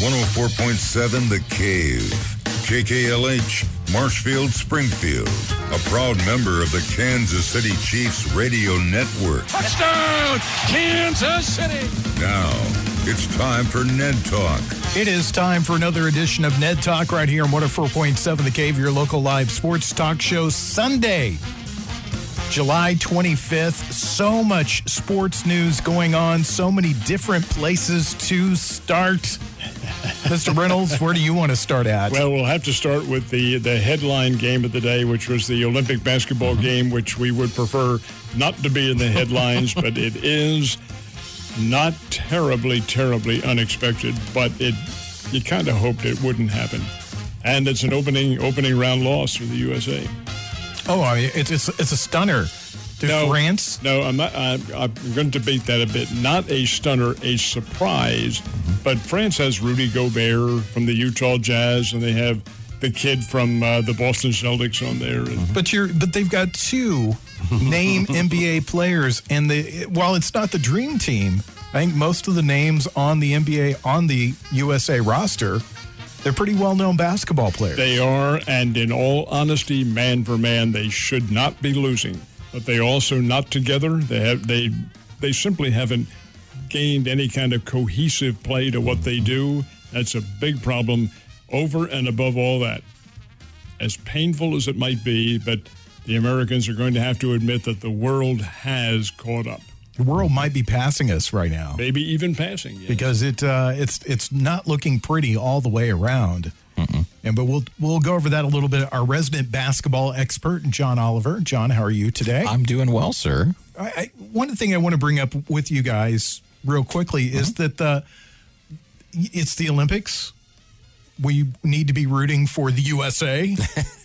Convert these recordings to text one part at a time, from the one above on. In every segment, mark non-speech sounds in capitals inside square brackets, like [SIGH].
104.7 The Cave. KKLH, Marshfield, Springfield. A proud member of the Kansas City Chiefs radio network. Touchdown, Kansas City. Now, it's time for Ned Talk. It is time for another edition of Ned Talk right here on 104.7 The Cave, your local live sports talk show Sunday, July 25th. So much sports news going on, so many different places to start. Mr. Reynolds, where do you want to start at? Well, we'll have to start with the, the headline game of the day, which was the Olympic basketball Mm-hmm. game, which we would prefer not to be in the headlines, [LAUGHS] but it is not terribly, terribly unexpected, but it you kind of hoped it wouldn't happen. And it's an opening opening round loss for the USA. Oh, I mean, it's, it's, it's a stunner to No. France. No, I'm not. I'm, I'm going to debate that a bit. Not a stunner, a surprise. But France has Rudy Gobert from the Utah Jazz, and they have the kid from uh, the Boston Celtics on there. And But you're but they've got two name [LAUGHS] NBA players, and the while it's not the dream team, I think most of the names on the NBA on the USA roster, they're pretty well known basketball players. They are, and in all honesty, man for man, they should not be losing. But they also not together. They have they they simply haven't gained any kind of cohesive play to what they do. That's a big problem. Over and above all that, as painful as it might be, but the Americans are going to have to admit that the world has caught up. The world might be passing us right now Maybe even passing. yeah. because it uh, it's it's not looking pretty all the way around. And but we'll we'll go over that a little bit. Our resident basketball expert, John Oliver. John, how are you today? I'm doing well, sir. I, I, one thing I want to bring up with you guys real quickly is that the it's the Olympics. We need to be rooting for the USA,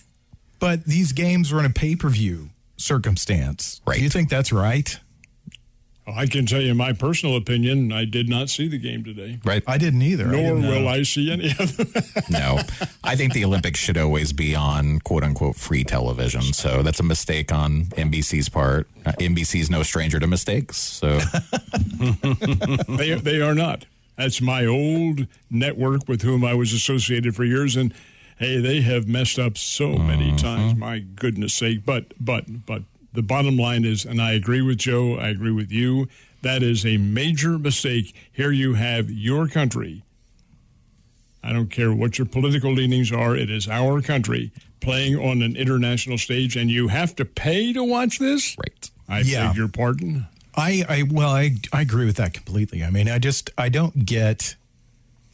[LAUGHS] but these games are in a pay per view circumstance. Right. Do you think that's right? I can tell you my personal opinion. I did not see the game today, Right? I didn't either. I nor didn't will I see any of them. [LAUGHS] no. I think the Olympics should always be on quote unquote free television. So that's a mistake on NBC's part. Uh, NBC's no stranger to mistakes. So [LAUGHS] they they are not. That's my old network with whom I was associated for years, and hey, they have messed up so many times. My goodness sake! But but but the bottom line is, and I agree with Joe. I agree with you. That is a major mistake. Here you have your country. I don't care what your political leanings are. It is our country playing on an international stage, and you have to pay to watch this. right. I Yeah. beg your pardon. I, I well, I, I agree with that completely. I mean, I just I don't get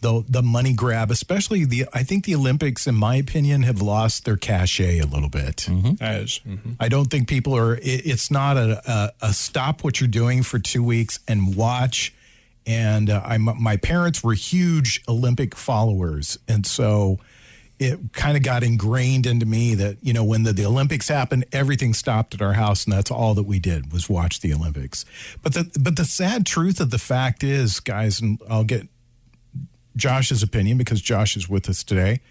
the the money grab, especially the. I think the Olympics, in my opinion, have lost their cachet a little bit. As I don't think people are. It, it's not a, a a stop what you're doing for two weeks and watch. And uh, I'm my parents were huge Olympic followers, and so it kind of got ingrained into me that you know when the, the Olympics happened, everything stopped at our house, and that's all that we did was watch the Olympics. But the but the sad truth of the fact is, guys, and I'll get Josh's opinion because Josh is with us today,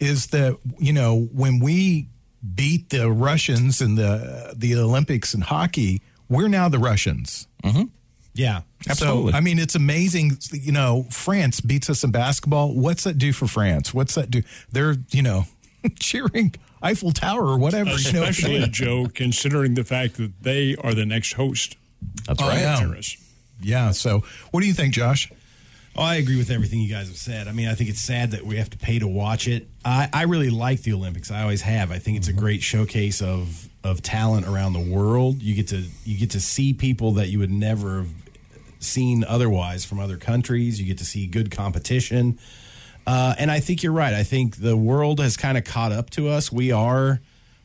is that you know when we beat the Russians in the the Olympics in hockey, we're now the Russians. Mm-hmm. Yeah. Absolutely. So I mean, it's amazing. You know, France beats us in basketball. What's that do for France? What's that do? They're you know [LAUGHS] cheering Eiffel Tower or whatever. You know, especially Joe, considering the fact that they are the next host. That's Oh, right. yeah. Paris. yeah. So what do you think, Josh? Oh, I agree with everything you guys have said. I mean, I think it's sad that we have to pay to watch it. I, I really like the Olympics. I always have. I think it's a great showcase of of talent around the world. You get to you get to see people that you would never have seen otherwise from other countries. You get to see good competition. Uh, and I think you're right. I think the world has kind of caught up to us. We are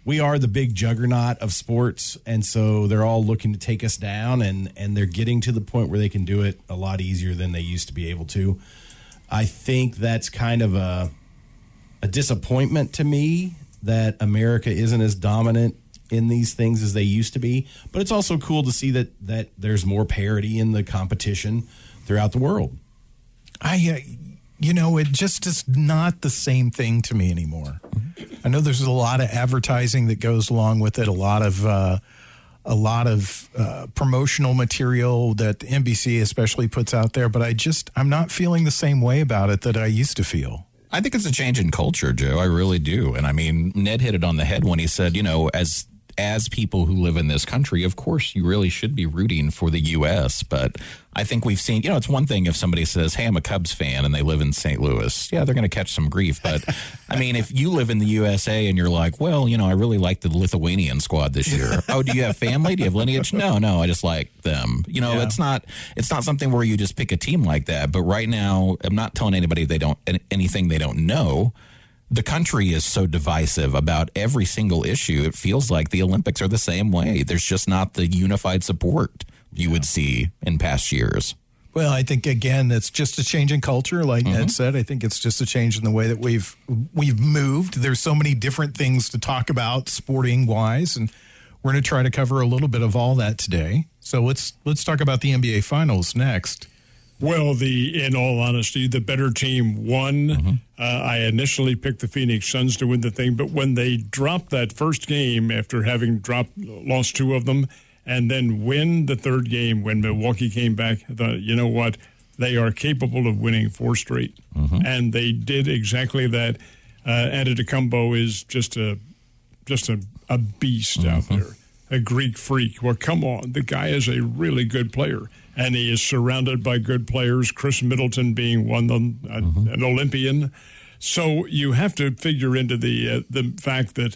we are the big juggernaut of sports, and so they're all looking to take us down, and and they're getting to the point where they can do it a lot easier than they used to be able to. I think that's kind of a a disappointment to me that America isn't as dominant in these things as they used to be. But it's also cool to see that that there's more parity in the competition throughout the world. I, uh, you know, it just is not the same thing to me anymore. I know there's a lot of advertising that goes along with it, a lot of uh, a lot of uh, promotional material that NBC especially puts out there, but I just I'm not feeling the same way about it that I used to feel. I think it's a change in culture, Joe. I really do. And I mean, Ned hit it on the head when he said, you know, as as people who live in this country, of course, you really should be rooting for the U.S. But I think we've seen, you know, it's one thing if somebody says, "Hey, I'm a Cubs fan," and they live in St. Louis. Yeah, they're going to catch some grief. But I mean, if you live in the USA and you're like, "Well, you know, I really like the Lithuanian squad this year." [LAUGHS] oh, do you have family? Do you have lineage? No, no, I just like them. You know, Yeah. it's not it's not something where you just pick a team like that. But right now, I'm not telling anybody they don't anything they don't know the country is so divisive about every single issue. It feels like the Olympics are the same way. There's just not the unified support you would see in past years. Well, I think again, it's just a change in culture, like Ned mm-hmm. said. I think it's just a change in the way that we've we've moved. There's so many different things to talk about, sporting wise, and we're going to try to cover a little bit of all that today. So let's let's talk about the NBA Finals next. Well, the in all honesty, the better team won. Mm-hmm. Uh, I initially picked the Phoenix Suns to win the thing, but when they dropped that first game after having dropped lost two of them, and then win the third game when Milwaukee came back, I thought, you know what, they are capable of winning four straight, Mm-hmm. and they did exactly that. Uh, Antetokounmpo is just a just a, a beast out Mm-hmm. there, a Greek freak. Well, come on, the guy is a really good player, and he is surrounded by good players. Khris Middleton being one of them, a- Mm-hmm. an Olympian. So you have to figure into the uh, the fact that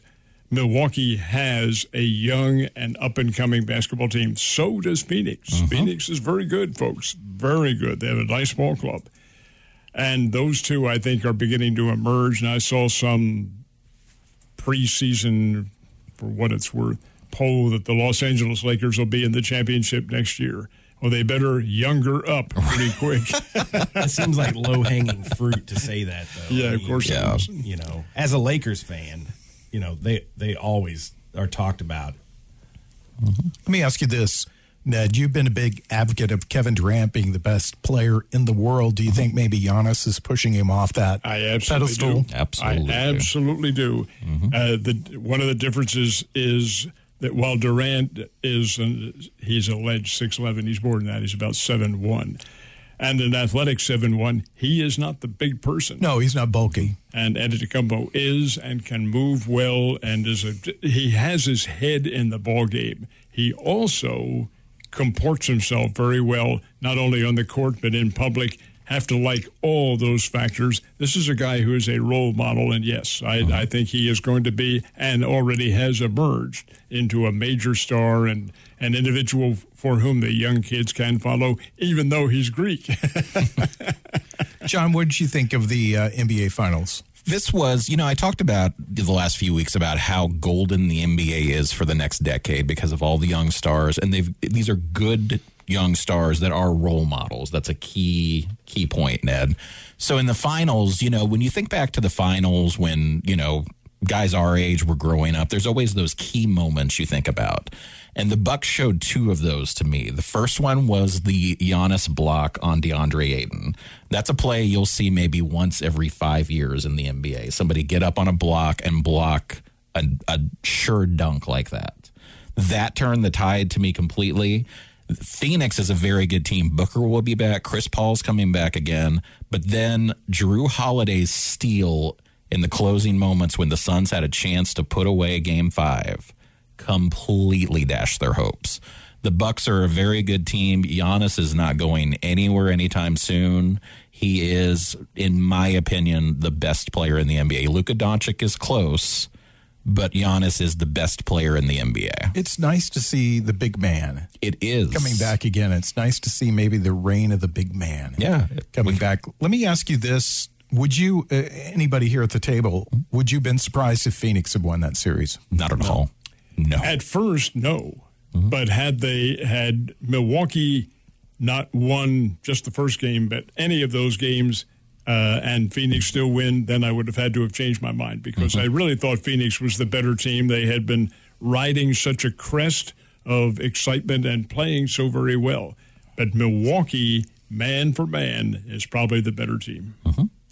Milwaukee has a young and up and coming basketball team. So does Phoenix. Mm-hmm. Phoenix is very good, folks. Very good. They have a nice ball club. And those two, I think, are beginning to emerge. And I saw some preseason, for what it's worth, poll that the Los Angeles Lakers will be in the championship next year. Well, they better younger up pretty [LAUGHS] quick. That seems like low hanging fruit to say that, though. Yeah, I of course Yeah. is. You know, as a Lakers fan, you know they they always are talked about. Let me ask you this, Ned. You've been a big advocate of Kevin Durant being the best player in the world. Do you think maybe Giannis is pushing him off that I absolutely pedestal? do. Absolutely I do. absolutely do. Uh, the one of the differences is that while Durant is an, he's alleged six eleven, he's more than that. He's about seven one, and an athletic seven one. He is not the big person. No, he's not bulky. and Antetokounmpo is and can move well and is a he has his head in the ball game. He also comports himself very well, not only on the court but in public. Have to like all those factors. This is a guy who is a role model, and yes, I, uh-huh. I think he is going to be and already has emerged into a major star and an individual for whom the young kids can follow, even though he's Greek. [LAUGHS] John, what did you think of the uh, NBA Finals? this was, you know, I talked about the last few weeks about how golden the NBA is for the next decade because of all the young stars, and they've these are good young stars that are role models. That's a key key point, Ned. So in the finals, you know, when you think back to the finals when you know guys our age were growing up, there's always those key moments you think about. And the Bucks showed two of those to me. The first one was the Giannis block on DeAndre Ayton. That's a play you'll see maybe once every five years in the NBA. Somebody get up on a block and block a, a sure dunk like that. That turned the tide to me completely. Phoenix is a very good team. Booker will be back. Chris Paul's coming back again. But then Jrue Holiday's steal in the closing moments when the Suns had a chance to put away game five completely dashed their hopes. The Bucks are a very good team. Giannis is not going anywhere anytime soon. He is, in my opinion, the best player in the NBA. Luka Doncic is close, but Giannis is the best player in the NBA. It's nice to see the big man It is coming back again. It's nice to see maybe the reign of the big man. Yeah. coming back. Let me ask you this: Would you, uh, anybody here at the table, would you have been surprised if Phoenix had won that series? Not at all. No. At first, no. But had they had Milwaukee not won just the first game, but any of those games, uh, and Phoenix still win, then I would have had to have changed my mind because I really thought Phoenix was the better team. They had been riding such a crest of excitement and playing so very well. But Milwaukee, man for man, is probably the better team.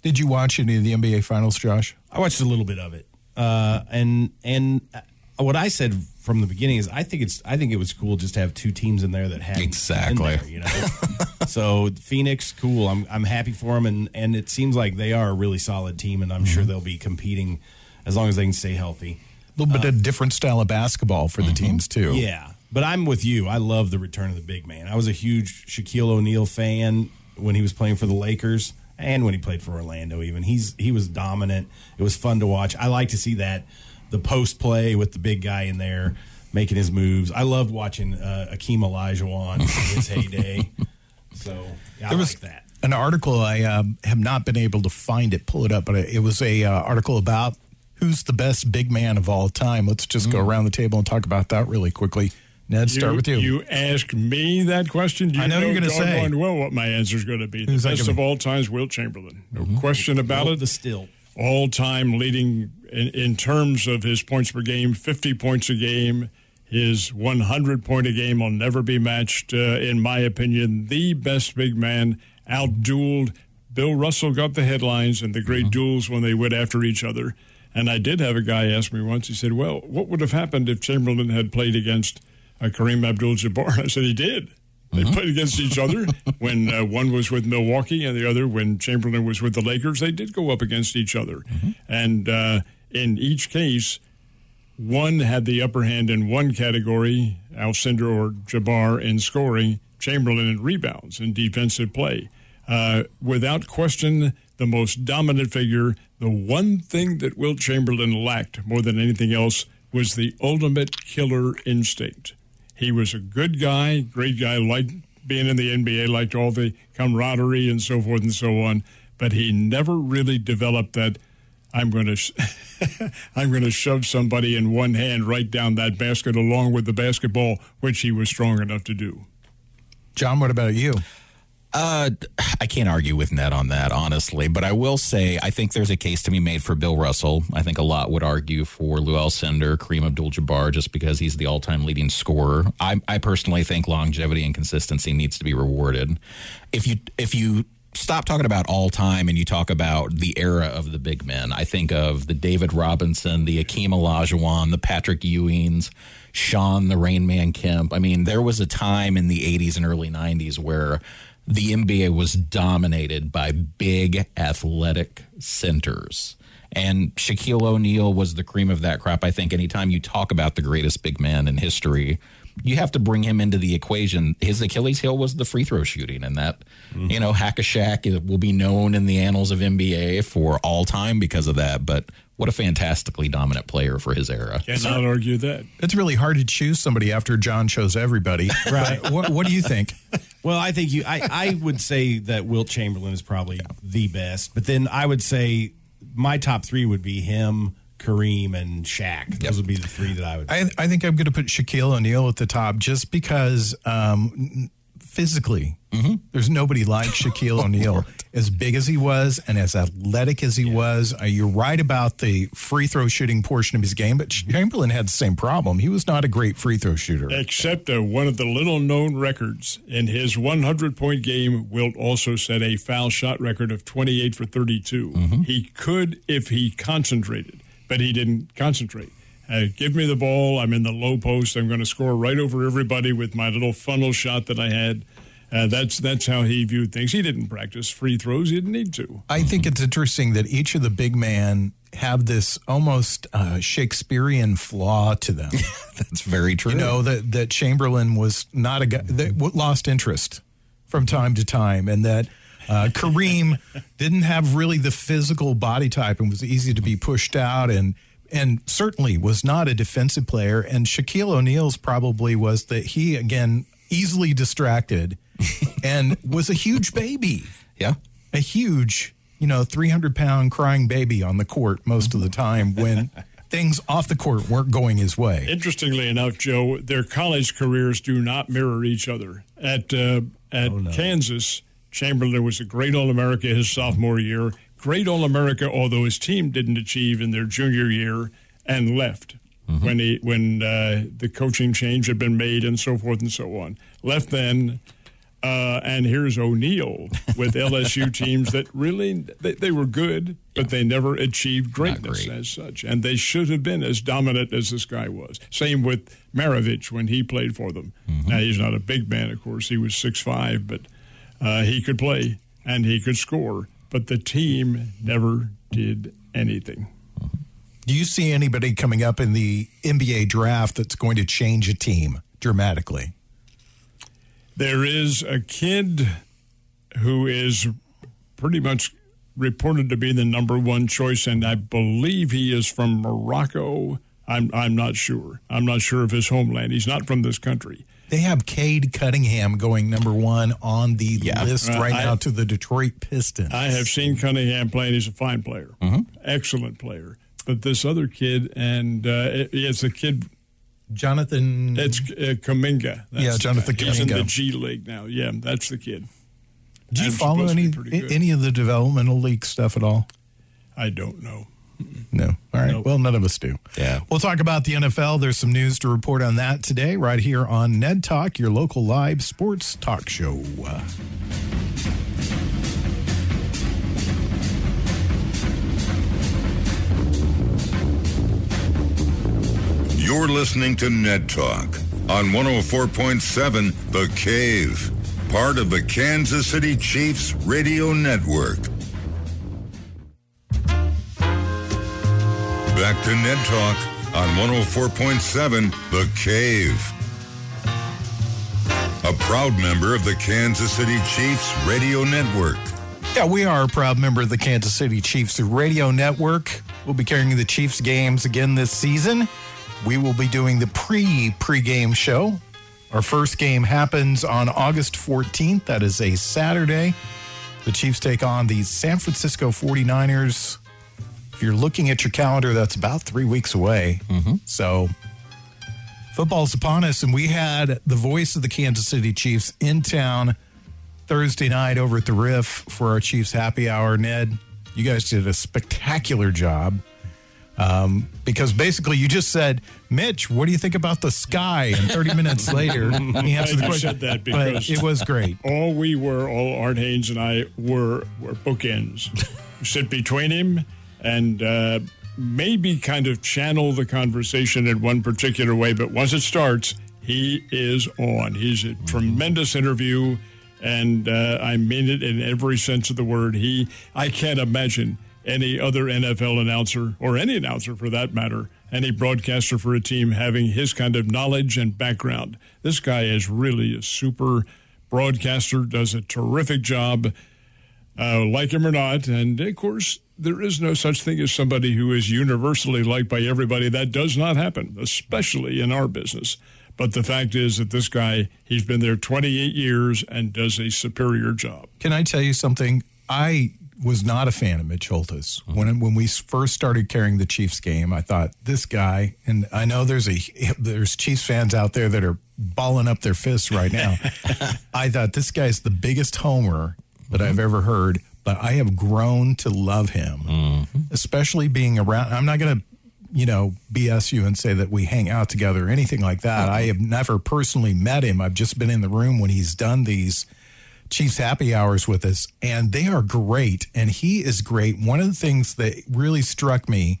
Did you watch any of the NBA Finals, Josh? I watched a little bit of it, uh, and and uh, what I said from the beginning is I think it's I think it was cool just to have two teams in there that had Exactly. you know. [LAUGHS] so Phoenix, cool. I'm I'm happy for them, and and it seems like they are a really solid team, and I'm sure they'll be competing as long as they can stay healthy. A little bit of different style of basketball for the teams too. Yeah, but I'm with you. I love the return of the big man. I was a huge Shaquille O'Neal fan when he was playing for the Lakers and when he played for Orlando. Even he's he was dominant. It was fun to watch. I like to see that the post play with the big guy in there making his moves. I loved watching uh, Akeem Olajuwon in his [LAUGHS] heyday. So yeah, I There was like that. an article I um, have not been able to find it, pull it up, but it was a uh, article about who's the best big man of all time. Let's just Mm. go around the table and talk about that really quickly. Ned, start with you. You ask me that question. You I know you're gonna say. doggone well what my answer is going to be. The Who's best of all times, Wilt Chamberlain. No question about Wilt it. the still. all time leading in, in terms of his points per game, 50 points a game. His 100 point a game will never be matched, uh, in my opinion. The best big man outdueled. Bill Russell got the headlines and the great duels when they went after each other. And I did have a guy ask me once, he said, Well, what would have happened if Chamberlain had played against uh, Kareem Abdul Jabbar? [LAUGHS] I said, He did. They played against each other when uh, one was with Milwaukee and the other when Chamberlain was with the Lakers. They did go up against each other, and uh, in each case, one had the upper hand in one category, Alcindor or Jabbar in scoring, Chamberlain in rebounds and defensive play. Uh, without question, the most dominant figure. The one thing that Wilt Chamberlain lacked more than anything else was the ultimate killer instinct. He was a good guy, great guy, liked being in the NBA, liked all the camaraderie and so forth and so on. But he never really developed that. I'm going to, sh- [LAUGHS] I'm going to shove somebody in one hand right down that basket along with the basketball, which he was strong enough to do. John, what about you? Uh, I can't argue with Ned on that, honestly. But I will say, I think there's a case to be made for Bill Russell. I think a lot would argue for Lou Alcindor, Kareem Abdul-Jabbar, just because he's the all-time leading scorer. I, I personally think longevity and consistency needs to be rewarded. If you if you stop talking about all time and you talk about the era of the big men, I think of the David Robinson, the Akeem Olajuwon, the Patrick Ewings, Shawn the Rain Man Kemp. I mean, there was a time in the 80s and early 90s where the NBA was dominated by big athletic centers. And Shaquille O'Neal was the cream of that crop. I think anytime you talk about the greatest big man in history, you have to bring him into the equation. His Achilles heel was the free throw shooting, and that, you know, Hack a Shaq will be known in the annals of NBA for all time because of that. But what a fantastically dominant player for his era. Cannot argue that. It's really hard to choose somebody after John chose everybody. [LAUGHS] Right. what, what do you think? Well, I think you. I, I would say that Wilt Chamberlain is probably the best, but then I would say my top three would be him, Kareem, and Shaq. Those would be the three that I would. I, I think I'm going to put Shaquille O'Neal at the top just because um, n- physically, there's nobody like [LAUGHS] Shaquille O'Neal. As big as he was and as athletic as he was, uh, you're right about the free throw shooting portion of his game, but Chamberlain had the same problem. He was not a great free throw shooter. Except uh, one of the little known records. In his 100 point game, Wilt also set a foul shot record of 28 for 32. He could if he concentrated, but he didn't concentrate. Uh, give me the ball. I'm in the low post. I'm going to score right over everybody with my little funnel shot that I had. Uh, that's that's how he viewed things. He didn't practice free throws. He didn't need to. I think it's interesting that each of the big men have this almost uh, Shakespearean flaw to them. [LAUGHS] That's very true. you know that that Chamberlain was not a guy that lost interest from time to time, and that uh, Kareem [LAUGHS] didn't have really the physical body type and was easy to be pushed out, and and certainly was not a defensive player. And Shaquille O'Neal's probably was that he again easily distracted and was a huge baby, yeah. a huge you know 300 pound crying baby on the court most of the time when. [LAUGHS] Things off the court weren't going his way. Interestingly enough, Joe, their college careers do not mirror each other. At uh, at Kansas, Chamberlain was a great All America his sophomore year, great All America, although his team didn't achieve in their junior year and left when he when uh, the coaching change had been made and so forth and so on. Left then. Uh, and here's O'Neal with LSU [LAUGHS] teams that really they, they were good, but they never achieved greatness great. as such, and they should have been as dominant as this guy was. Same with Maravich when he played for them. Now he's not a big man, of course; he was six five, but uh, he could play and he could score. But the team never did anything. Do you see anybody coming up in the NBA draft that's going to change a team dramatically? There is a kid who is pretty much reported to be the number one choice, and I believe he is from Morocco. I'm I'm not sure. I'm not sure of his homeland. He's not from this country. They have Cade Cunningham going number one on the Yeah. list Uh, right I- now to the Detroit Pistons. I have seen Cunningham play, and he's a fine player, excellent player. But this other kid, and uh, it- it's a kid. Jonathan. It's uh, Kuminga. That's Yeah, Jonathan guy. He's in the G League now. Yeah, that's the kid. do you I'm follow supposed to be any any of the developmental league stuff at all? I don't know. No. All right. Nope. Well, none of us do. Yeah. We'll talk about the NFL. There's some news to report on that today, right here on Ned Talk, your local live sports talk show. Listening to Ned Talk on 104.7 The Cave, part of the Kansas City Chiefs radio network. Back to Ned Talk on 104.7 The Cave. A proud member of the Kansas City Chiefs radio network. Yeah, we are a proud member of the Kansas City Chiefs radio network. We'll be carrying the Chiefs games again this season. We will be doing the pre pregame show. Our first game happens on August 14th. That is a Saturday. The Chiefs take on the San Francisco 49ers. If you're looking at your calendar, that's about three weeks away. Mm-hmm. So football's upon us, and we had the voice of the Kansas City Chiefs in town Thursday night over at the Riff for our Chiefs happy hour. Ned, you guys did a spectacular job. Um, because basically you just said, Mitch, what do you think about the sky? And 30 minutes [LAUGHS] later, he answered the question. said that but it was great. all we were, all Art Haynes and I were, were bookends. Sit between him and uh, maybe kind of channel the conversation in one particular way. But once it starts, he is on. He's a tremendous interview, and uh, I mean it in every sense of the word. He, I can't imagine any other NFL announcer or any announcer for that matter, any broadcaster for a team having his kind of knowledge and background. This guy is really a super broadcaster, does a terrific job, uh, like him or not. And of course, there is no such thing as somebody who is universally liked by everybody. That does not happen, especially in our business. But the fact is that this guy, he's been there 28 years and does a superior job. Can I tell you something? I was not a fan of Mitch Holthus mm-hmm. when when we first started carrying the Chiefs game. I thought this guy, and I know there's a there's Chiefs fans out there that are balling up their fists right now. [LAUGHS] I thought this guy's the biggest homer that I've ever heard, but I have grown to love him, mm-hmm. especially being around. I'm not going to, you know, BS you and say that we hang out together or anything like that. Uh-huh. I have never personally met him. I've just been in the room when he's done these Chiefs happy hours with us, and they are great. And he is great. One of the things that really struck me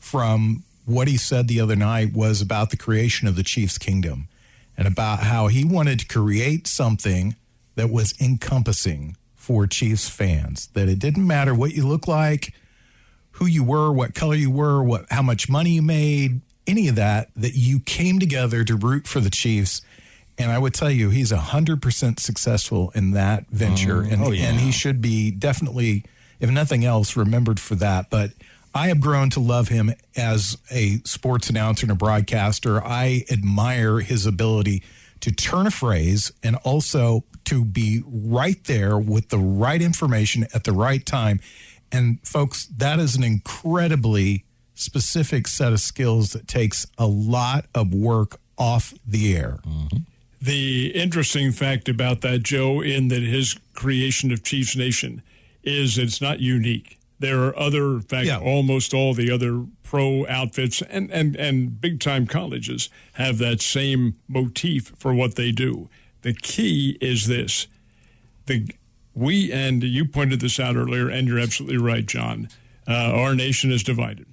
from what he said the other night was about the creation of the Chiefs kingdom and about how he wanted to create something that was encompassing for Chiefs fans, that it didn't matter what you look like, who you were, what color you were, what how much money you made, any of that, that you came together to root for the Chiefs. And I would tell you, he's 100% successful in that venture. Mm. and, oh, and he should be definitely, if nothing else, remembered for that. But I have grown to love him as a sports announcer and a broadcaster. I admire his ability to turn a phrase and also to be right there with the right information at the right time. And folks, that is an incredibly specific set of skills that takes a lot of work off the air. Mm-hmm. The interesting fact about that, Joe, in that his creation of Chiefs Nation is it's not unique. There are other, in fact, Yeah. almost all the other pro outfits and, and, and big time colleges have that same motif for what they do. The key is this: the we and you pointed this out earlier, and you're absolutely right, John. Uh, our nation is divided.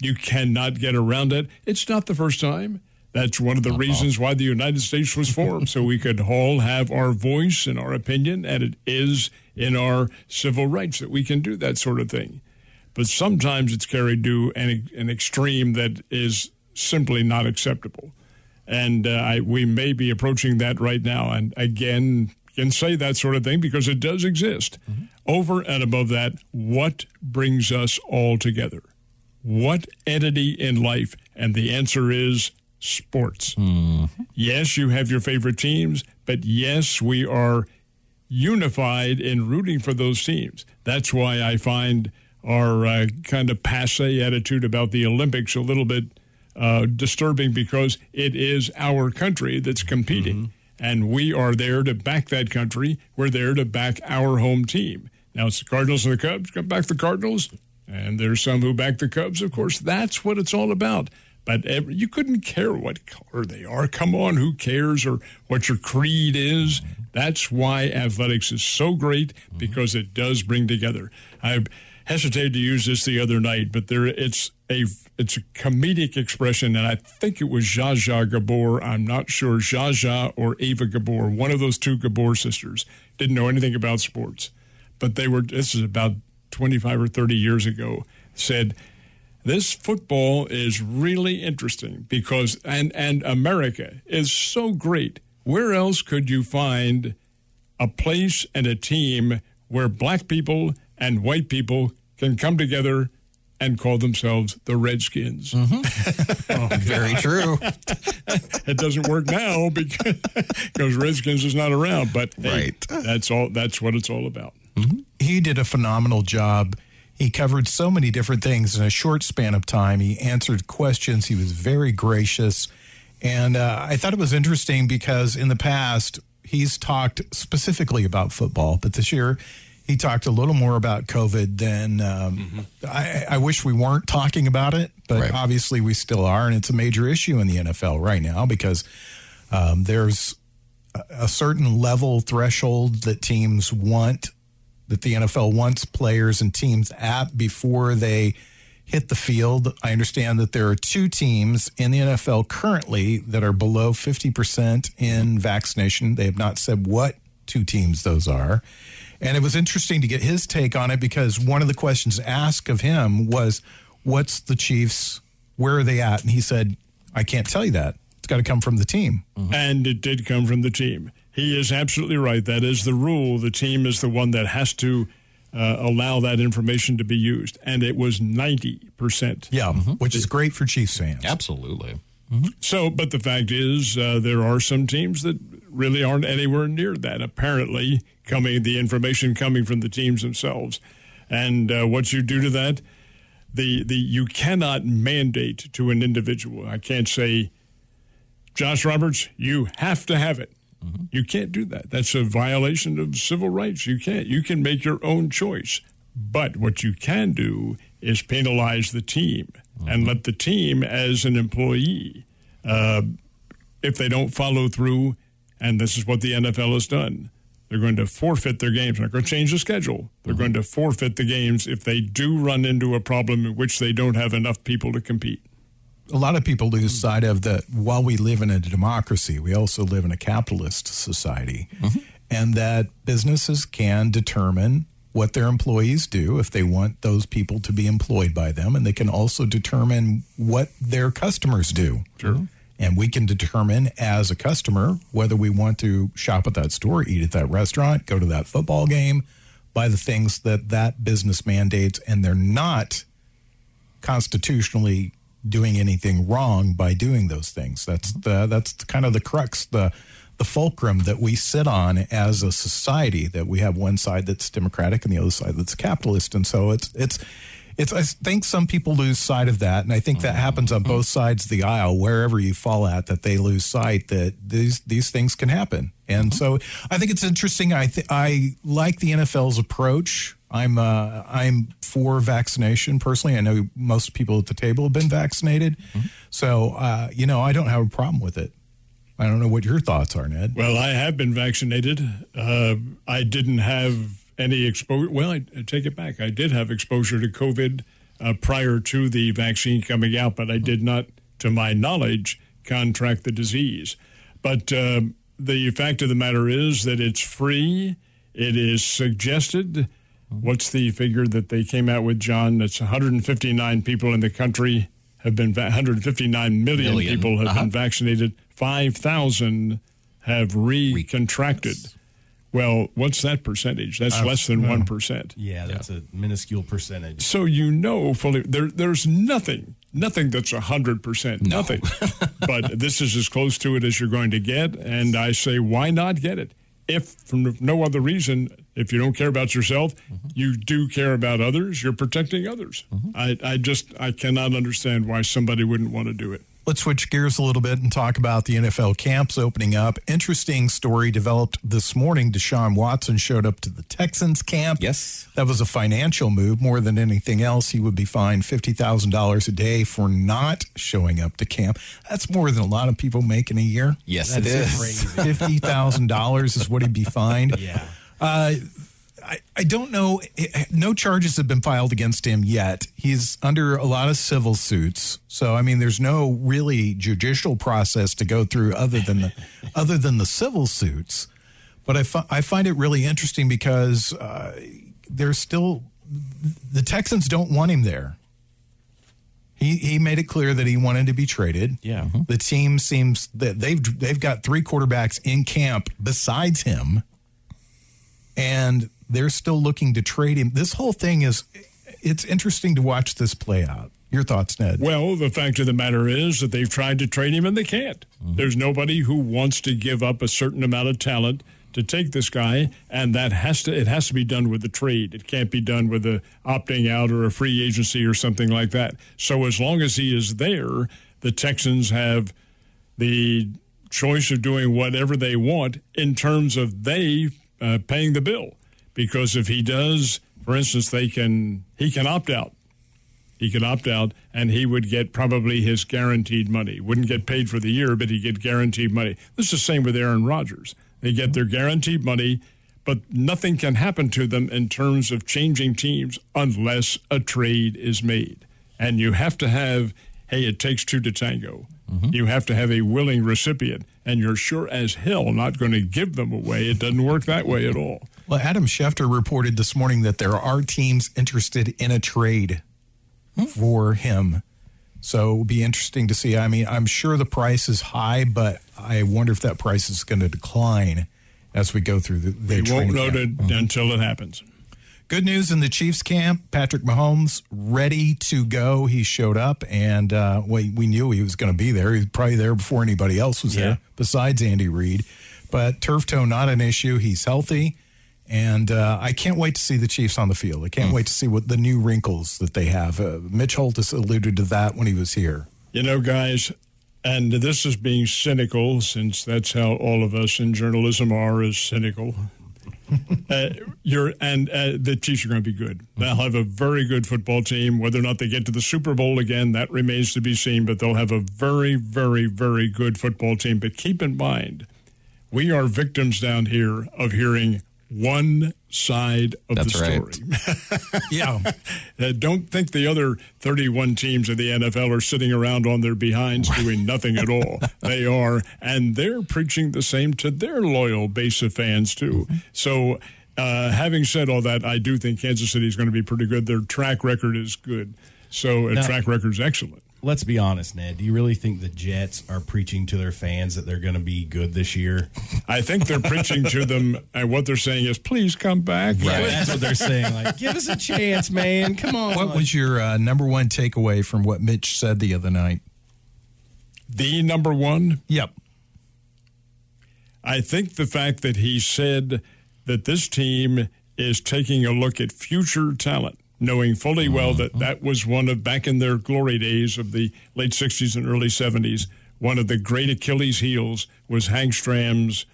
You cannot get around it. It's not the first time. That's one of the reasons why the United States was formed, so we could all have our voice and our opinion, and it is in our civil rights that we can do that sort of thing. But sometimes it's carried to an, an extreme that is simply not acceptable. And uh, I, we may be approaching that right now. And again, can say that sort of thing because it does exist. Over and above that, what brings us all together? What entity in life? And the answer is sports. Yes, you have your favorite teams, but yes, we are unified in rooting for those teams. That's why I find our uh, kind of passe attitude about the Olympics a little bit uh, disturbing because it is our country that's competing. And we are there to back that country. We're there to back our home team. Now it's the Cardinals and the Cubs. Come back the Cardinals. And there's some who back the Cubs, of course. That's what it's all about. But you couldn't care what color they are. Come on, who cares or what your creed is? That's why athletics is so great mm-hmm. because it does bring together. I hesitated to use this the other night, but there it's a it's a comedic expression, and I think it was Zsa Zsa Gabor. I'm not sure Zsa Zsa or Ava Gabor, one of those two Gabor sisters, didn't know anything about sports, but they were. This is about 25 or 30 years ago. Said this football is really interesting because and and America is so great. Where else could you find a place and a team where black people and white people can come together and call themselves the Redskins? Mm-hmm. [LAUGHS] Oh, very true. [LAUGHS] It doesn't work now because, [LAUGHS] because Redskins is not around. But hey, Right. that's all. That's what it's all about. Mm-hmm. he did a phenomenal job. He covered so many different things in a short span of time. He answered questions. He was very gracious. And uh, I thought it was interesting because in the past, he's talked specifically about football, but this year he talked a little more about COVID than um, I, I wish we weren't talking about it, but Right. obviously we still are. And it's a major issue in the NFL right now because um, there's a certain level threshold that teams want that the NFL wants players and teams at before they hit the field. I understand that there are two teams in the NFL currently that are below 50% in vaccination. They have not said what two teams those are. And it was interesting to get his take on it because one of the questions asked of him was, What's the Chiefs? Where are they at? And he said, I can't tell you that. It's got to come from the team. And it did come from the team. He is absolutely right. That is the rule. The team is the one that has to uh, allow that information to be used. And it was 90%. Yeah, which is great for Chiefs fans. Absolutely. So, but the fact is, uh, there are some teams that really aren't anywhere near that. Apparently, coming the information coming from the teams themselves, and uh, what you do to that, the the you cannot mandate to an individual. I can't say, Josh Roberts, you have to have it. Mm-hmm. You can't do that. That's a violation of civil rights. You can't. You can make your own choice. But what you can do is penalize the team and mm-hmm. let the team, as an employee, uh, if they don't follow through, and this is what the NFL has done, they're going to forfeit their games. They're not going to change the schedule. They're mm-hmm. going to forfeit the games if they do run into a problem in which they don't have enough people to compete. A lot of people lose sight of that while we live in a democracy, we also live in a capitalist society, mm-hmm. and that businesses can determine what their employees do if they want those people to be employed by them, and they can also determine what their customers do. Sure. And we can determine as a customer whether we want to shop at that store, eat at that restaurant, go to that football game, buy the things that that business mandates, and they're not constitutionally doing anything wrong by doing those things. That's mm-hmm. the that's kind of the crux, the the fulcrum that we sit on as a society. That we have one side that's democratic and the other side that's capitalist, and so it's it's. It's, I think some people lose sight of that, and I think that mm-hmm. happens on mm-hmm. both sides of the aisle. Wherever you fall at, that they lose sight that these these things can happen, and so I think it's interesting. I th- I like the NFL's approach. I'm uh, I'm for vaccination personally. I know most people at the table have been vaccinated, so uh, you know I don't have a problem with it. I don't know what your thoughts are, Ned. Well, I have been vaccinated. Uh, I didn't have any exposure. Well, I, I, take it back. I did have exposure to COVID uh, prior to the vaccine coming out, but I did not, to my knowledge, contract the disease. But uh, the fact of the matter is that it's free. It is suggested. What's the figure that they came out with, John? That's 159 people in the country have been 159 million, million. people have uh-huh. been vaccinated. 5,000 have recontracted. Well, what's that percentage? That's uh, less than one percent. Yeah, that's yeah. a minuscule percentage. So you know fully there. There's nothing, nothing that's hundred percent. Nothing. [LAUGHS] but this is as close to it as you're going to get, and I say, why not get it? If for no other reason, if you don't care about yourself, mm-hmm. you do care about others. You're protecting others. Mm-hmm. I, I just I cannot understand why somebody wouldn't want to do it. Let's switch gears a little bit and talk about the NFL camps opening up. Interesting story developed this morning. Deshaun Watson showed up to the Texans camp. Yes. That was a financial move more than anything else. He would be fined $50,000 a day for not showing up to camp. That's more than a lot of people make in a year. Yes, That's it is. $50,000 is what he'd be fined. [LAUGHS] Yeah. Uh, I, I don't know. No charges have been filed against him yet. He's under a lot of civil suits. So I mean, there's no really judicial process to go through other than the [LAUGHS] other than the civil suits. But I, fi- I find it really interesting because uh, there's still the Texans don't want him there. He he made it clear that he wanted to be traded. Yeah. Mm-hmm. The team seems that they've they've got three quarterbacks in camp besides him. And they're still looking to trade him. This whole thing is it's interesting to watch this play out. Your thoughts, Ned? Well, the fact of the matter is that they've tried to trade him and they can't. Mm-hmm. There's nobody who wants to give up a certain amount of talent to take this guy, and that has to it has to be done with a trade. It can't be done with a opting out or a free agency or something like that. So as long as he is there, the Texans have the choice of doing whatever they want in terms of they uh, paying the bill because if he does, for instance, they can he can opt out. He could opt out, and he would get probably his guaranteed money. Wouldn't get paid for the year, but he'd get guaranteed money. This is the same with Aaron Rodgers. They get their guaranteed money, but nothing can happen to them in terms of changing teams unless a trade is made. And you have to have, hey, it takes two to tango. Mm-hmm. You have to have a willing recipient, and you're sure as hell not going to give them away. It doesn't work that way at all. Well, Adam Schefter reported this morning that there are teams interested in a trade for him. So it will be interesting to see. I mean, I'm sure the price is high, but I wonder if that price is going to decline as we go through the. the we won't know it mm-hmm. until it happens. Good news in the Chiefs camp. Patrick Mahomes ready to go. He showed up, and uh, we, we knew he was going to be there. He was probably there before anybody else was yeah. there, besides Andy Reid. But turf toe not an issue. He's healthy. And uh, I can't wait to see the Chiefs on the field. I can't mm. wait to see what the new wrinkles that they have. Uh, Mitch Holthus alluded to that when he was here. You know, guys, and this is being cynical, since that's how all of us in journalism are, is cynical. [LAUGHS] uh, you're and uh, the Chiefs are going to be good. They'll have a very good football team. Whether or not they get to the Super Bowl again, that remains to be seen. But they'll have a very, very, very good football team. But keep in mind, we are victims down here of hearing one side of That's the story. Right. [LAUGHS] yeah. Uh, don't think the other 31 teams of the NFL are sitting around on their behinds doing nothing at all. [LAUGHS] They are, and they're preaching the same to their loyal base of fans, too. Mm-hmm. So, uh, having said all that, I do think Kansas City is going to be pretty good. Their track record is good. So, a now, track record is excellent let's be honest, Ned. Do you really think the Jets are preaching to their fans that they're going to be good this year? I think they're preaching to them, and what they're saying is, "Please come back." Right. That's what they're saying. Like, give us a chance, man. Come on. What was your uh, number one takeaway from what Mitch said the other night? The number one. Yep. I think the fact that he said that this team is taking a look at future talent knowing fully well that mm-hmm. that was one of back in their glory days of the late 60s and early 70s one of the great achilles heels was hank stram's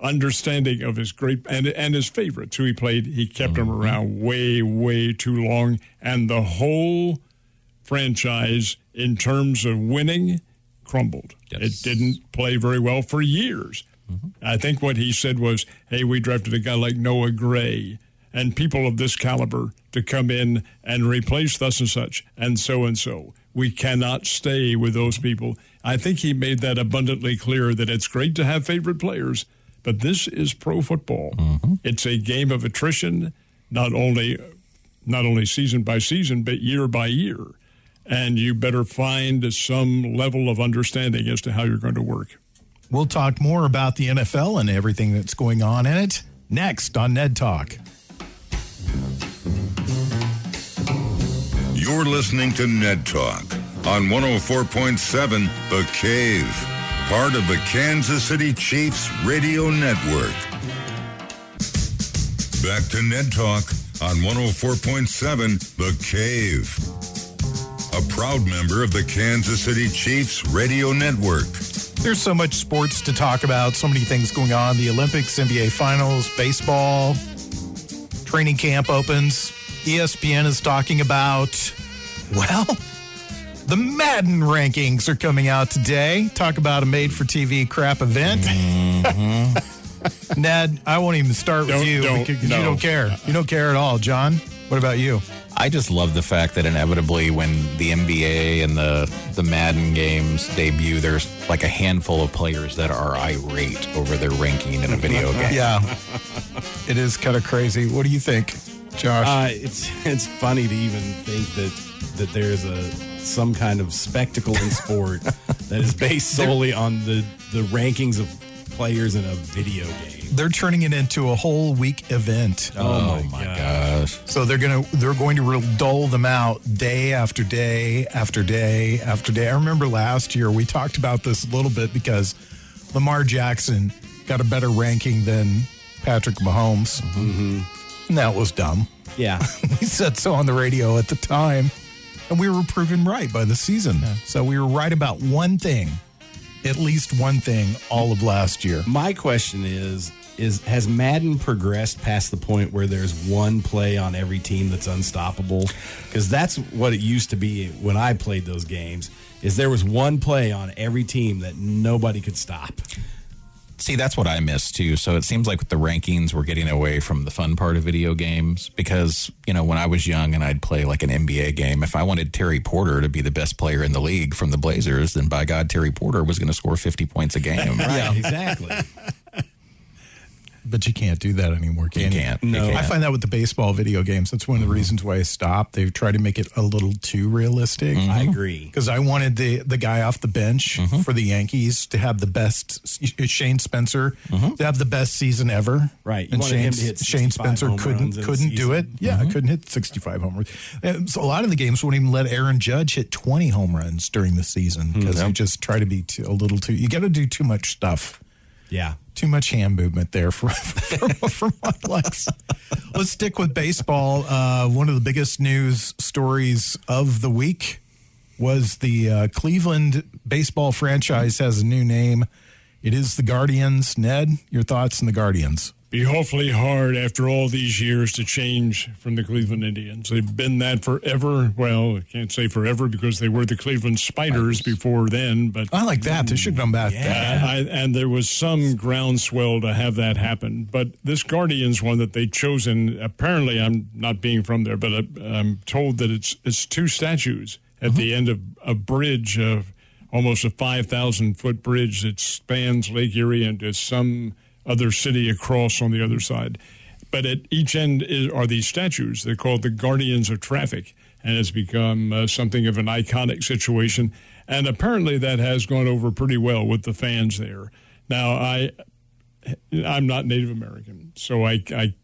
understanding of his great and, and his favorites who he played he kept mm-hmm. them around way way too long and the whole franchise in terms of winning crumbled. Yes. It didn't play very well for years. I think what he said was, hey, we drafted a guy like Noah Gray and people of this caliber to come in and replace thus and such and so and so. We cannot stay with those people. I think he made that abundantly clear that it's great to have favorite players, but this is pro football. Mm-hmm. It's a game of attrition, not only not only season by season, but year by year. And you better find some level of understanding as to how you're going to work. We'll talk more about the NFL and everything that's going on in it next on Ned Talk. You're listening to Ned Talk on 104.7 The Cave, part of the Kansas City Chiefs Radio Network. Back to Ned Talk on 104.7 The Cave, a proud member of the Kansas City Chiefs Radio Network. There's so much sports to talk about, so many things going on the Olympics, NBA Finals, baseball, training camp opens. ESPN is talking about, well, the Madden rankings are coming out today. Talk about a made for TV crap event. Mm-hmm. [LAUGHS] Ned, I won't even start with Don't- you don't, because you don't care. You don't care at all. John, what about you? I just love the fact that inevitably, when the NBA and the the Madden games debut, there's like a handful of players that are irate over their ranking in a video [LAUGHS] game. Yeah, it is kind of crazy. What do you think, Josh? Uh, it's it's funny to even think that that there's a some kind of spectacle in sport [LAUGHS] that is based solely on the the rankings of players in a video game. They're turning it into a whole week event. Oh, my, god! Gosh. So they're gonna they're going to re- dole them out day after day after day after day. I remember last year we talked about this a little bit because Lamar Jackson got a better ranking than Patrick Mahomes, mm-hmm. and that was dumb. Yeah, [LAUGHS] We said so on the radio at the time, and we were proven right by the season. So we were right about one thing, at least one thing, all of last year. my question is. Is has Madden progressed past the point where there's one play on every team that's unstoppable? Because that's what it used to be when I played those games. Is there was one play on every team that nobody could stop? See, that's what I miss too. So it seems like with the rankings, we're getting away from the fun part of video games because, you know, when I was young and I'd play like an NBA game, if I wanted Terry Porter to be the best player in the league from the Blazers, then by God, Terry Porter was going to score 50 points a game. [LAUGHS] Right, exactly. But you can't do that anymore, can You you? can't. You No. can't. I find that with the baseball video games. That's one of the mm-hmm. reasons why I stopped. They've tried to make it a little too realistic. Mm-hmm. I agree. Because I wanted the the guy off the bench mm-hmm. for the Yankees to have the best Shane Spencer to have the best season ever. Right. You and Shane, him to hit Shane Spencer couldn't runs in a couldn't do it. season. Yeah, couldn't hit sixty five home runs. So a lot of the games wouldn't even let Aaron Judge hit twenty home runs during the season hmm, because you just try to be too, a little too. You got to do too much stuff Yeah. too much hand movement there for [LAUGHS] for, for my likes. Let's stick with baseball. Uh, one of the biggest news stories of the week was the uh, Cleveland baseball franchise has a new name. It is the Guardians. Ned, your thoughts on the Guardians? Be awfully hard after all these years to change from the Cleveland Indians. They've been that forever. Well, I can't say forever because they were the Cleveland Spiders before then, but I like that. They should come back. Uh, I, and there was some groundswell to have that happen. But this Guardians one that they chosen, apparently, I'm not being from there, but I, I'm told that it's it's two statues at the end of a bridge of almost a 5,000 foot bridge that spans Lake Erie into some other city across on the other side. But at each end is, are these statues. They're called the Guardians of Traffic, and it's become uh, something of an iconic situation. And apparently, that has gone over pretty well with the fans there. Now, I, I'm not Native American, so I, I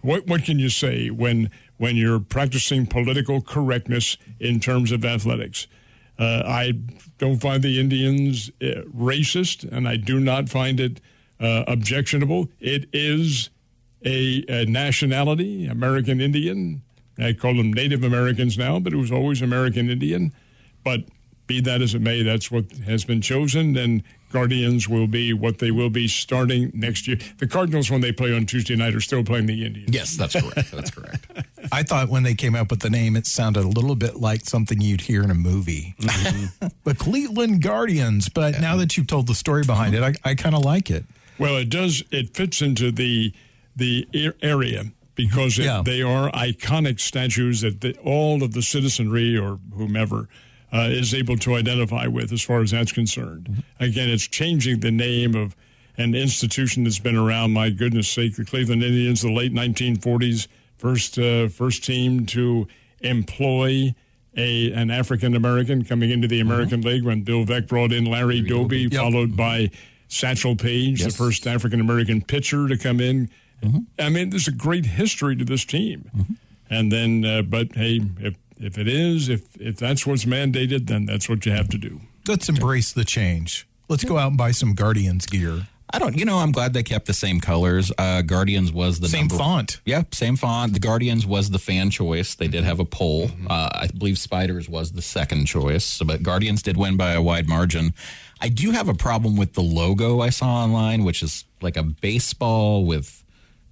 what what can you say when when you're practicing political correctness in terms of athletics? Uh, I don't find the Indians uh, racist, and I do not find it uh, objectionable. It is a, a nationality, American Indian. I call them Native Americans now, but it was always American Indian. But be that as it may, that's what has been chosen, and Guardians will be what they will be starting next year. The Cardinals, when they play on Tuesday night, are still playing the Indians. Yes, that's correct. That's correct. [LAUGHS] I thought when they came up with the name, it sounded a little bit like something you'd hear in a movie. [LAUGHS] the Cleveland Guardians. But now that you've told the story behind it, I, I kind of like it. Well, it does. It fits into the the area because it, Yeah. they are iconic statues that the, all of the citizenry or whomever uh, is able to identify with, as far as that's concerned. Again, it's changing the name of an institution that's been around. My goodness sake, the Cleveland Indians, the late 1940s, first uh, first team to employ. A, an African American coming into the American League when Bill Veeck brought in Larry Doby, followed by Satchel Paige, the first African American pitcher to come in. I mean, there's a great history to this team. And then, uh, but hey, if if it is, if if that's what's mandated, then that's what you have to do. Let's embrace the change. Let's go out and buy some Guardians gear. I don't, you know, I'm glad they kept the same colors. Uh, Guardians was the Same number, font. Yeah, same font. The Guardians was the fan choice. They did have a poll. Uh, I believe Spiders was the second choice, but Guardians did win by a wide margin. I do have a problem with the logo I saw online, which is like a baseball with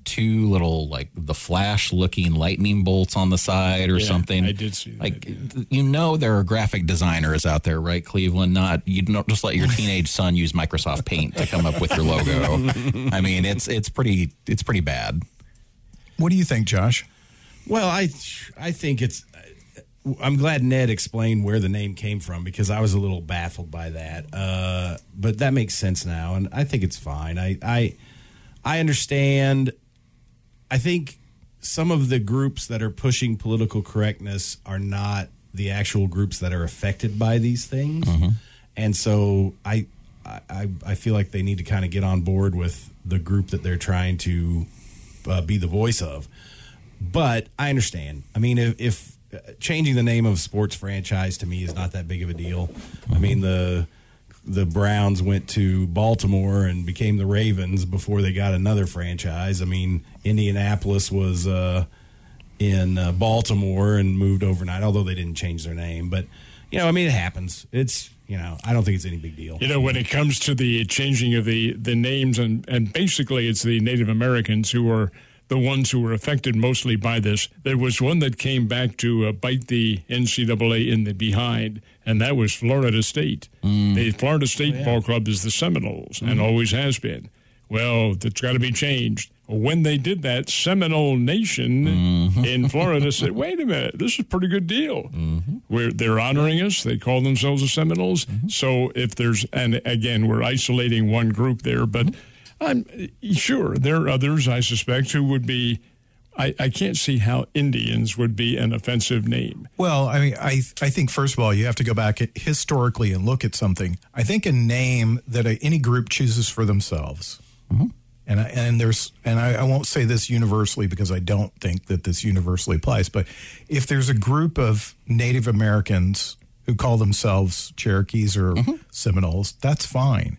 two little like the flash looking lightning bolts on the side or Yeah, something. I did see that, Like yeah. you know there are graphic designers out there, right, Cleveland? Not you don't just let your [LAUGHS] teenage son use Microsoft Paint to come up with your logo. I mean, it's it's pretty it's pretty bad. What do you think, Josh? Well, I I think it's. I'm glad Ned explained where the name came from because I was a little baffled by that. Uh, but that makes sense now, and I think it's fine. I I I understand. I think some of the groups that are pushing political correctness are not the actual groups that are affected by these things, and so I, I I feel like they need to kind of get on board with the group that they're trying to uh, be the voice of. But I understand. I mean, if, if changing the name of sports franchise to me is not that big of a deal. I mean the the Browns went to Baltimore and became the Ravens before they got another franchise. I mean, Indianapolis was uh, in uh, Baltimore and moved overnight, although they didn't change their name. But you know, I mean, it happens. It's you know, I don't think it's any big deal. You know, when it comes to the changing of the, the names, and, and basically it's the Native Americans who are the ones who were affected mostly by this. There was one that came back to uh, bite the NCAA in the behind, and that was Florida State. Mm. The Florida State oh, Ball Club is the Seminoles and mm. always has been. Well, that's got to be changed. When they did that, Seminole Nation mm-hmm. in Florida said, "Wait a minute, this is a pretty good deal. Mm-hmm. We're they're honoring us. They call themselves the Seminoles. Mm-hmm. So if there's and again, we're isolating one group there, but I'm sure there are others. I suspect who would be. I, I can't see how Indians would be an offensive name. Well, I mean, I I think first of all you have to go back historically and look at something. I think a name that a, any group chooses for themselves, mm-hmm. and I, and there's and I, I won't say this universally because I don't think that this universally applies. But if there's a group of Native Americans who call themselves Cherokees or mm-hmm. Seminoles, that's fine.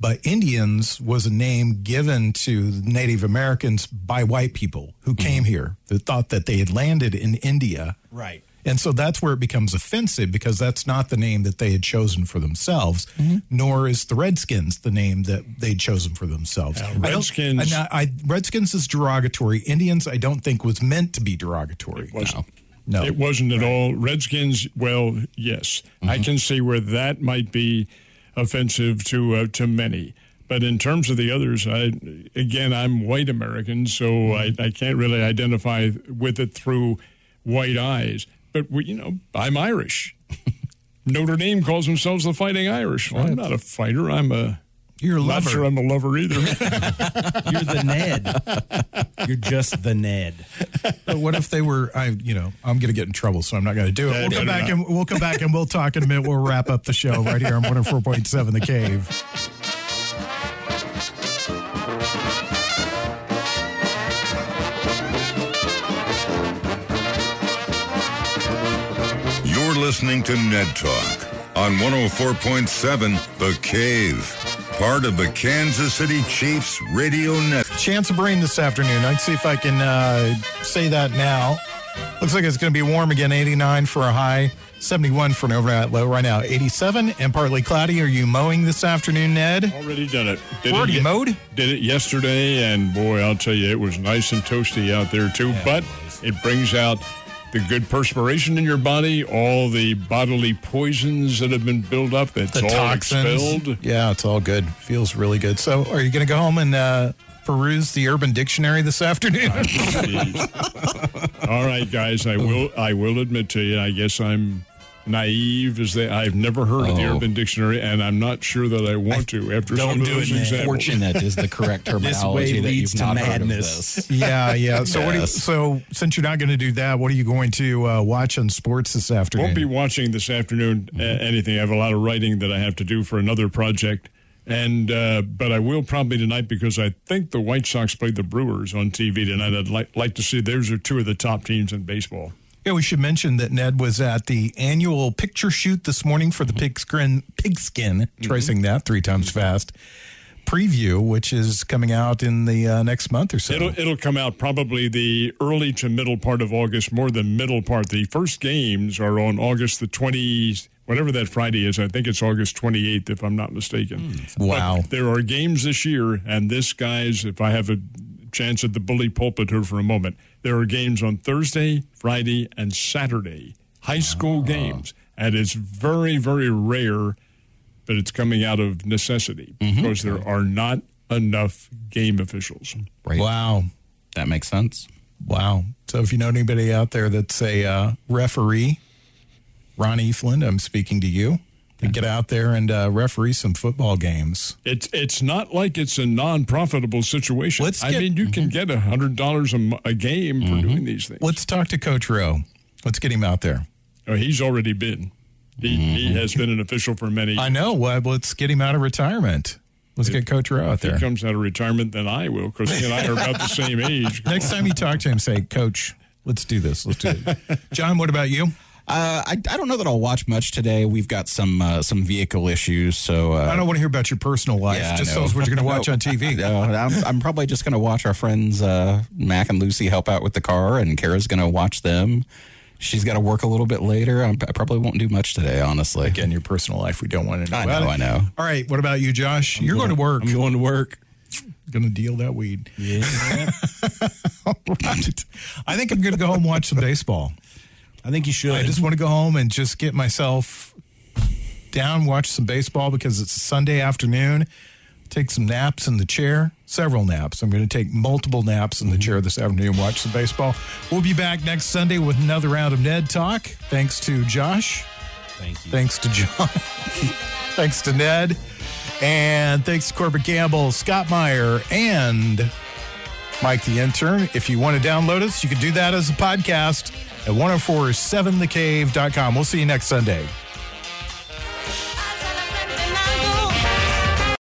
But Indians was a name given to Native Americans by white people who mm-hmm. came here that thought that they had landed in India. Right. And so that's where it becomes offensive because that's not the name that they had chosen for themselves, mm-hmm. nor is the Redskins the name that they'd chosen for themselves. Don't- Redskins- I, I, Redskins is derogatory. Indians, I don't think was meant to be derogatory. wasn't. No. It wasn't at all. Redskins, well, yes. I mm-hmm. can see where that might be offensive to uh, to many. But in terms of the others, I again, I'm white American, so I, I can't really identify with it through white eyes. But we, you know, I'm Irish. [LAUGHS] Notre Dame calls themselves the Fighting Irish. Well, I'm not a fighter. I'm a. You're a lover. Not lover. sure I'm a lover either. [LAUGHS] You're the Ned. You're just the Ned. But what if they were? I, you know, I'm going to get in trouble, so I'm not going to do it. We'll come back and we'll come back and we'll talk in a minute. We'll wrap up the show right here on 104.7 The Cave. You're listening to Ned Talk on 104.7 The Cave, part of the Kansas City Chiefs radio net. Chance of rain this afternoon. I'd see if I can uh, say that now. Looks like it's going to be warm again. 89 for a high, 71 for an overnight low. Right now, 87 and partly cloudy. Are you mowing this afternoon, Ned? Already done it. Did Already it mowed? Did it yesterday, and boy, I'll tell you, it was nice and toasty out there too. but It brings out the good perspiration in your body, all the bodily poisons that have been built up. That's The all toxins. expelled. Yeah, it's all good. Feels really good. So, are you going to go home and uh, peruse the Urban Dictionary this afternoon? [LAUGHS] All right, guys. I will. I will admit to you. I guess I'm naive as they. I've never heard of the Oh. Urban Dictionary, and I'm not sure that I want to after Don't some of do those it, examples. Fortunate is the correct terminology [LAUGHS] this way that leads you've to not heard of madness. this. [LAUGHS] yeah, yeah. So, what you, so since you're not going to do that, what are you going to uh, watch on sports this afternoon? Won't be watching this afternoon uh, anything. I have a lot of writing that I have to do for another project, and uh, but I will probably tonight because I think the White Sox play the Brewers on TV tonight. I'd like like to see those are two of the top teams in baseball. Yeah, we should mention that Ned was at the annual picture shoot this morning for the mm-hmm. Pigskin, Pigskin mm-hmm. tracing that three times mm-hmm. fast preview, which is coming out in the uh, next month or so. It'll it'll come out probably the early to middle part of August, more than middle part. The first games are on August the twenty, whatever that Friday is. I think it's August twenty eighth, if I'm not mistaken. Hmm. Wow. But there are games this year, and this guys, if I have a chance at the bully pulpit here for a moment, there are games on Thursday, Friday, and Saturday, high school games, and it's very very rare, but it's coming out of necessity because there are not enough game officials. Right. Wow. That makes sense. Wow. So if you know anybody out there that's a uh, referee, Ron Eefland, I'm speaking to you. To get out there and uh, referee some football games. It's it's not like it's a non-profitable situation. Let's I get- mean, you can mhm. get a hundred dollars a game for mhm. doing these things. Let's talk to Coach Rowe. Let's get him out there. Oh, he's already been. He, he mhm. has been an official for many. I know. Well, let's get him out of retirement. Let's get Coach Rowe out If he there. comes out of retirement, then I will, because he and I are about the same [LAUGHS] age. Next time you talk to him, say, Coach, let's do this. Let's do it. [LAUGHS] John, what about you? Uh, I, I don't know that I'll watch much today. We've got some uh, some vehicle issues, so uh, I don't want to hear about your personal life. Yeah, Just tell us what you're going [LAUGHS] to watch on TV. [LAUGHS] No, I'm, I'm probably just going to watch our friends uh, Mac and Lucy help out with the car, and Kara's going to watch them. She's got to work a little bit later. I'm, I probably won't do much today, honestly. Again, your personal life. We don't want to know I know. I know. All right. What about you, Josh? you're going, to work. I'm going to work. going to deal that weed. Yeah. [LAUGHS] All right. I think I'm going to go home and watch some baseball. I think you should. I just want to go home and just get myself down, watch some baseball because it's a Sunday afternoon. Take some naps in the chair, several naps. I'm going to take multiple naps in the mm-hmm. chair this afternoon, and watch some baseball. We'll be back next Sunday with another round of Ned Talk. Thanks to Josh. Thank you. Thanks to John. [LAUGHS] thanks to Ned. And thanks to Corbett Gamble, Scott Meyer, and Mike the intern. If you want to download us, you can do that as a podcast at 1047thecave.com. We'll see you next Sunday.